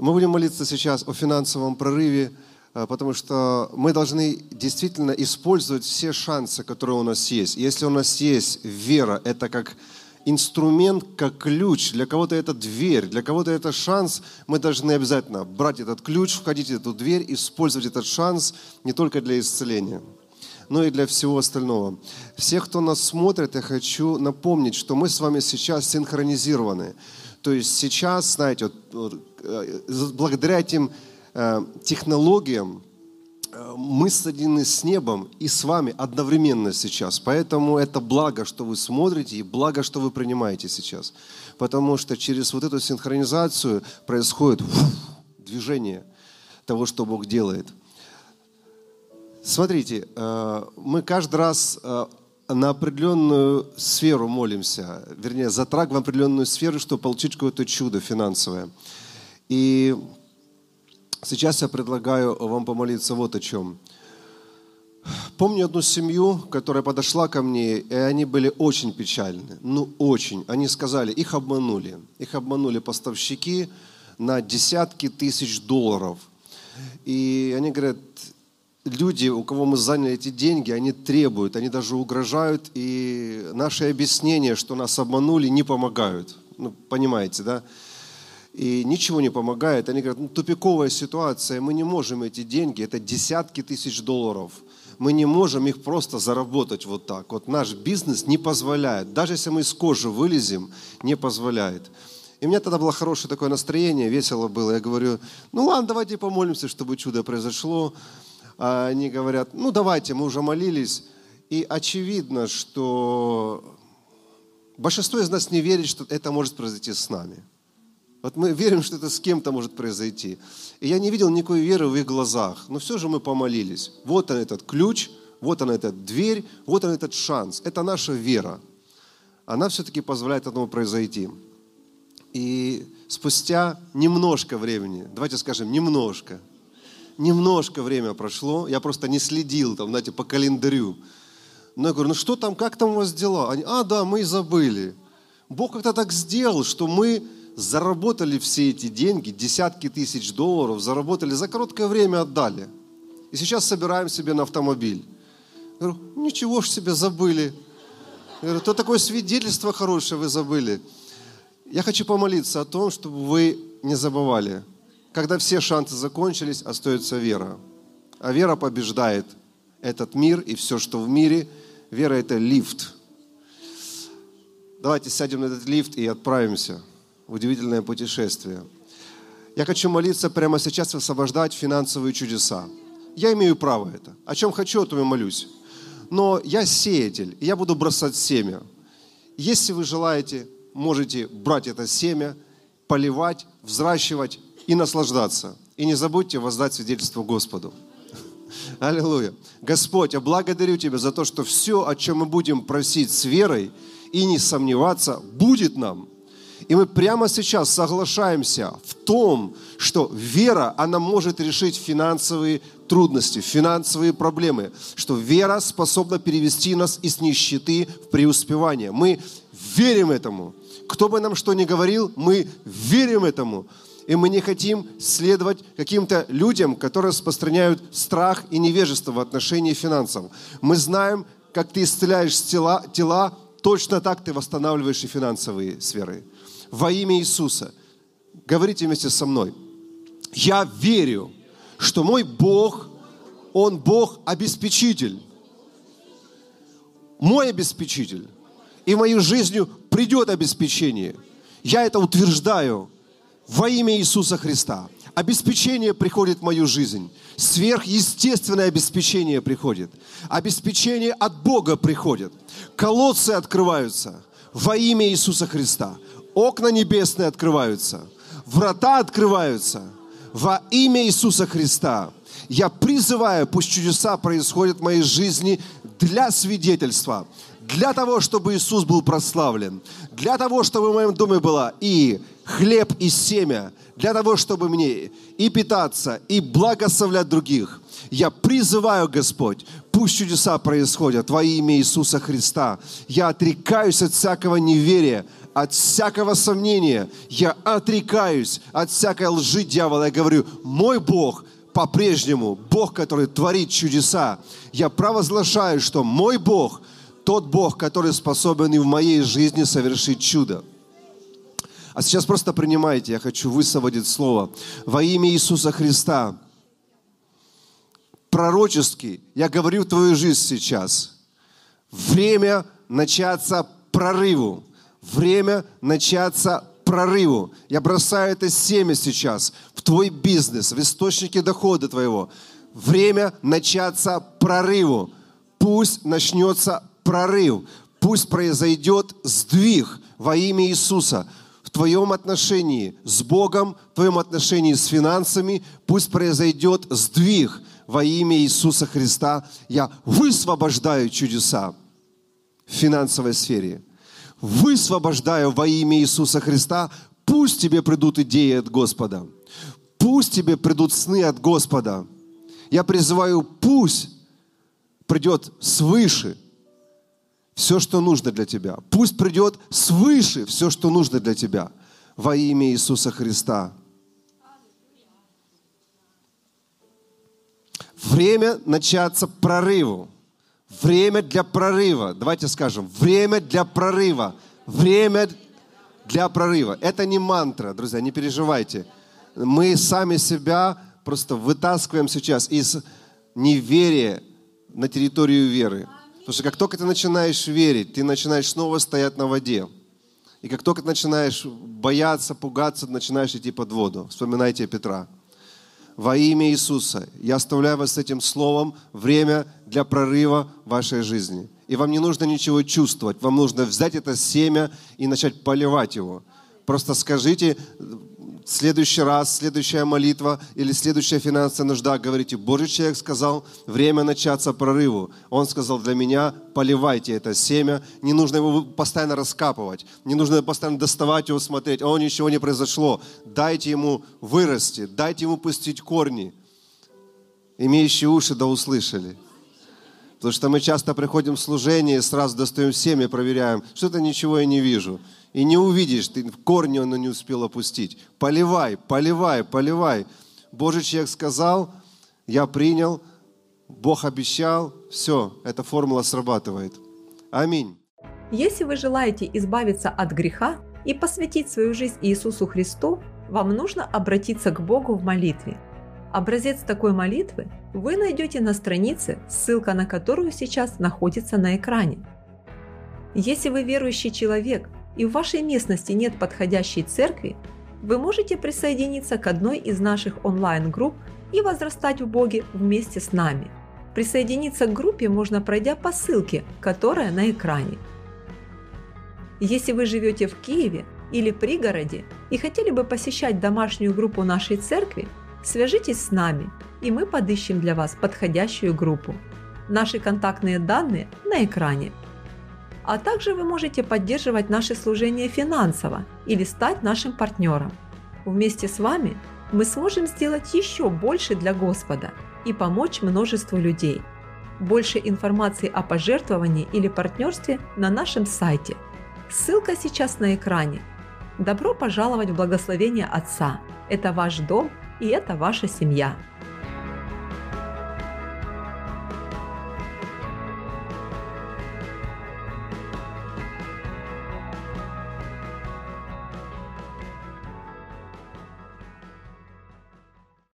Мы будем молиться сейчас о финансовом прорыве, э, потому что мы должны действительно использовать все шансы, которые у нас есть. Если у нас есть вера, это как инструмент, как ключ. Для кого-то это дверь, для кого-то это шанс. Мы должны обязательно брать этот ключ, входить в эту дверь, использовать этот шанс не только для исцеления, но и для всего остального. Всех, кто нас смотрит, я хочу напомнить, что мы с вами сейчас синхронизированы. То есть сейчас, знаете, вот, э, благодаря этим э, технологиям, мы соединены с небом и с вами одновременно сейчас. Поэтому это благо, что вы смотрите, и благо, что вы принимаете сейчас. Потому что через вот эту синхронизацию происходит движение того, что Бог делает. Смотрите, э, мы каждый раз э, на определенную сферу молимся, вернее, затрагиваем определенную сферу, чтобы получить какое-то чудо финансовое. И Сейчас я предлагаю вам помолиться вот о чем. Помню одну семью, которая подошла ко мне, и они были очень печальны. Ну, очень. Они сказали, их обманули. Их обманули поставщики на десятки тысяч долларов. И они говорят, люди, у кого мы заняли эти деньги, они требуют, они даже угрожают, и наши объяснения, что нас обманули, не помогают. Ну, понимаете, да? и ничего не помогает. Они говорят, ну, тупиковая ситуация, мы не можем эти деньги, это десятки тысяч долларов, мы не можем их просто заработать вот так. Вот наш бизнес не позволяет, даже если мы из кожи вылезем, не позволяет. И у меня тогда было хорошее такое настроение, весело было. Я говорю, ну ладно, давайте помолимся, чтобы чудо произошло. А они говорят, ну давайте, мы уже молились. И очевидно, что большинство из нас не верит, что это может произойти с нами. Вот мы верим, что это с кем-то может произойти. И я не видел никакой веры в их глазах. Но все же мы помолились. Вот он этот ключ, вот она эта дверь, вот он этот шанс. Это наша вера. Она все-таки позволяет этому произойти. И спустя немножко времени, давайте скажем, немножко, немножко время прошло, я просто не следил там, знаете, по календарю. Но я говорю, ну что там, как там у вас дела? Они, а, да, мы и забыли. Бог как-то так сделал, что мы заработали все эти деньги, десятки тысяч долларов, заработали, за короткое время отдали. И сейчас собираем себе на автомобиль. Я говорю, ничего ж себе забыли. Я говорю, то такое свидетельство хорошее вы забыли. Я хочу помолиться о том, чтобы вы не забывали. Когда все шансы закончились, остается вера. А вера побеждает этот мир и все, что в мире. Вера – это лифт. Давайте сядем на этот лифт и отправимся удивительное путешествие. Я хочу молиться прямо сейчас, освобождать финансовые чудеса. Я имею право это. О чем хочу, о том и молюсь. Но я сеятель, и я буду бросать семя. Если вы желаете, можете брать это семя, поливать, взращивать и наслаждаться. И не забудьте воздать свидетельство Господу. Аллилуйя. Господь, я благодарю Тебя за то, что все, о чем мы будем просить с верой и не сомневаться, будет нам – и мы прямо сейчас соглашаемся в том, что вера, она может решить финансовые трудности, финансовые проблемы, что вера способна перевести нас из нищеты в преуспевание. Мы верим этому. Кто бы нам что ни говорил, мы верим этому. И мы не хотим следовать каким-то людям, которые распространяют страх и невежество в отношении финансов. Мы знаем, как ты исцеляешь тела, тела точно так ты восстанавливаешь и финансовые сферы во имя Иисуса. Говорите вместе со мной. Я верю, что мой Бог, Он Бог-обеспечитель. Мой обеспечитель. И мою жизнь придет обеспечение. Я это утверждаю во имя Иисуса Христа. Обеспечение приходит в мою жизнь. Сверхъестественное обеспечение приходит. Обеспечение от Бога приходит. Колодцы открываются во имя Иисуса Христа окна небесные открываются, врата открываются во имя Иисуса Христа. Я призываю, пусть чудеса происходят в моей жизни для свидетельства, для того, чтобы Иисус был прославлен, для того, чтобы в моем доме было и хлеб, и семя, для того, чтобы мне и питаться, и благословлять других. Я призываю, Господь, пусть чудеса происходят во имя Иисуса Христа. Я отрекаюсь от всякого неверия, от всякого сомнения. Я отрекаюсь от всякой лжи дьявола. Я говорю, мой Бог по-прежнему Бог, который творит чудеса. Я провозглашаю, что мой Бог – тот Бог, который способен и в моей жизни совершить чудо. А сейчас просто принимайте, я хочу высвободить слово. Во имя Иисуса Христа, пророчески, я говорю в твою жизнь сейчас. Время начаться прорыву. Время начаться прорыву. Я бросаю это семя сейчас в твой бизнес, в источники дохода твоего. Время начаться прорыву. Пусть начнется прорыв. Пусть произойдет сдвиг во имя Иисуса в твоем отношении с Богом, в твоем отношении с финансами, пусть произойдет сдвиг во имя Иисуса Христа. Я высвобождаю чудеса в финансовой сфере. Высвобождаю во имя Иисуса Христа. Пусть тебе придут идеи от Господа. Пусть тебе придут сны от Господа. Я призываю, пусть придет свыше – все, что нужно для тебя. Пусть придет свыше все, что нужно для тебя. Во имя Иисуса Христа. Время начаться прорыву. Время для прорыва. Давайте скажем, время для прорыва. Время для прорыва. Это не мантра, друзья, не переживайте. Мы сами себя просто вытаскиваем сейчас из неверия на территорию веры. Потому что как только ты начинаешь верить, ты начинаешь снова стоять на воде. И как только ты начинаешь бояться, пугаться, начинаешь идти под воду. Вспоминайте Петра. Во имя Иисуса я оставляю вас с этим словом время для прорыва вашей жизни. И вам не нужно ничего чувствовать. Вам нужно взять это семя и начать поливать его. Просто скажите, следующий раз, следующая молитва или следующая финансовая нужда, говорите, Божий человек сказал, время начаться прорыву. Он сказал, для меня поливайте это семя, не нужно его постоянно раскапывать, не нужно постоянно доставать его, смотреть, о, ничего не произошло. Дайте ему вырасти, дайте ему пустить корни. Имеющие уши да услышали. Потому что мы часто приходим в служение и сразу достаем семя, проверяем, что-то ничего я не вижу. И не увидишь, ты в корни оно не успел опустить. Поливай, поливай, поливай. Божий человек сказал, я принял, Бог обещал, все, эта формула срабатывает. Аминь. Если вы желаете избавиться от греха и посвятить свою жизнь Иисусу Христу, вам нужно обратиться к Богу в молитве. Образец такой молитвы вы найдете на странице, ссылка на которую сейчас находится на экране. Если вы верующий человек и в вашей местности нет подходящей церкви, вы можете присоединиться к одной из наших онлайн-групп и возрастать в Боге вместе с нами. Присоединиться к группе можно, пройдя по ссылке, которая на экране. Если вы живете в Киеве или пригороде и хотели бы посещать домашнюю группу нашей церкви, свяжитесь с нами, и мы подыщем для вас подходящую группу. Наши контактные данные на экране – а также вы можете поддерживать наше служение финансово или стать нашим партнером. Вместе с вами мы сможем сделать еще больше для Господа и помочь множеству людей. Больше информации о пожертвовании или партнерстве на нашем сайте. Ссылка сейчас на экране. Добро пожаловать в благословение Отца. Это ваш дом и это ваша семья.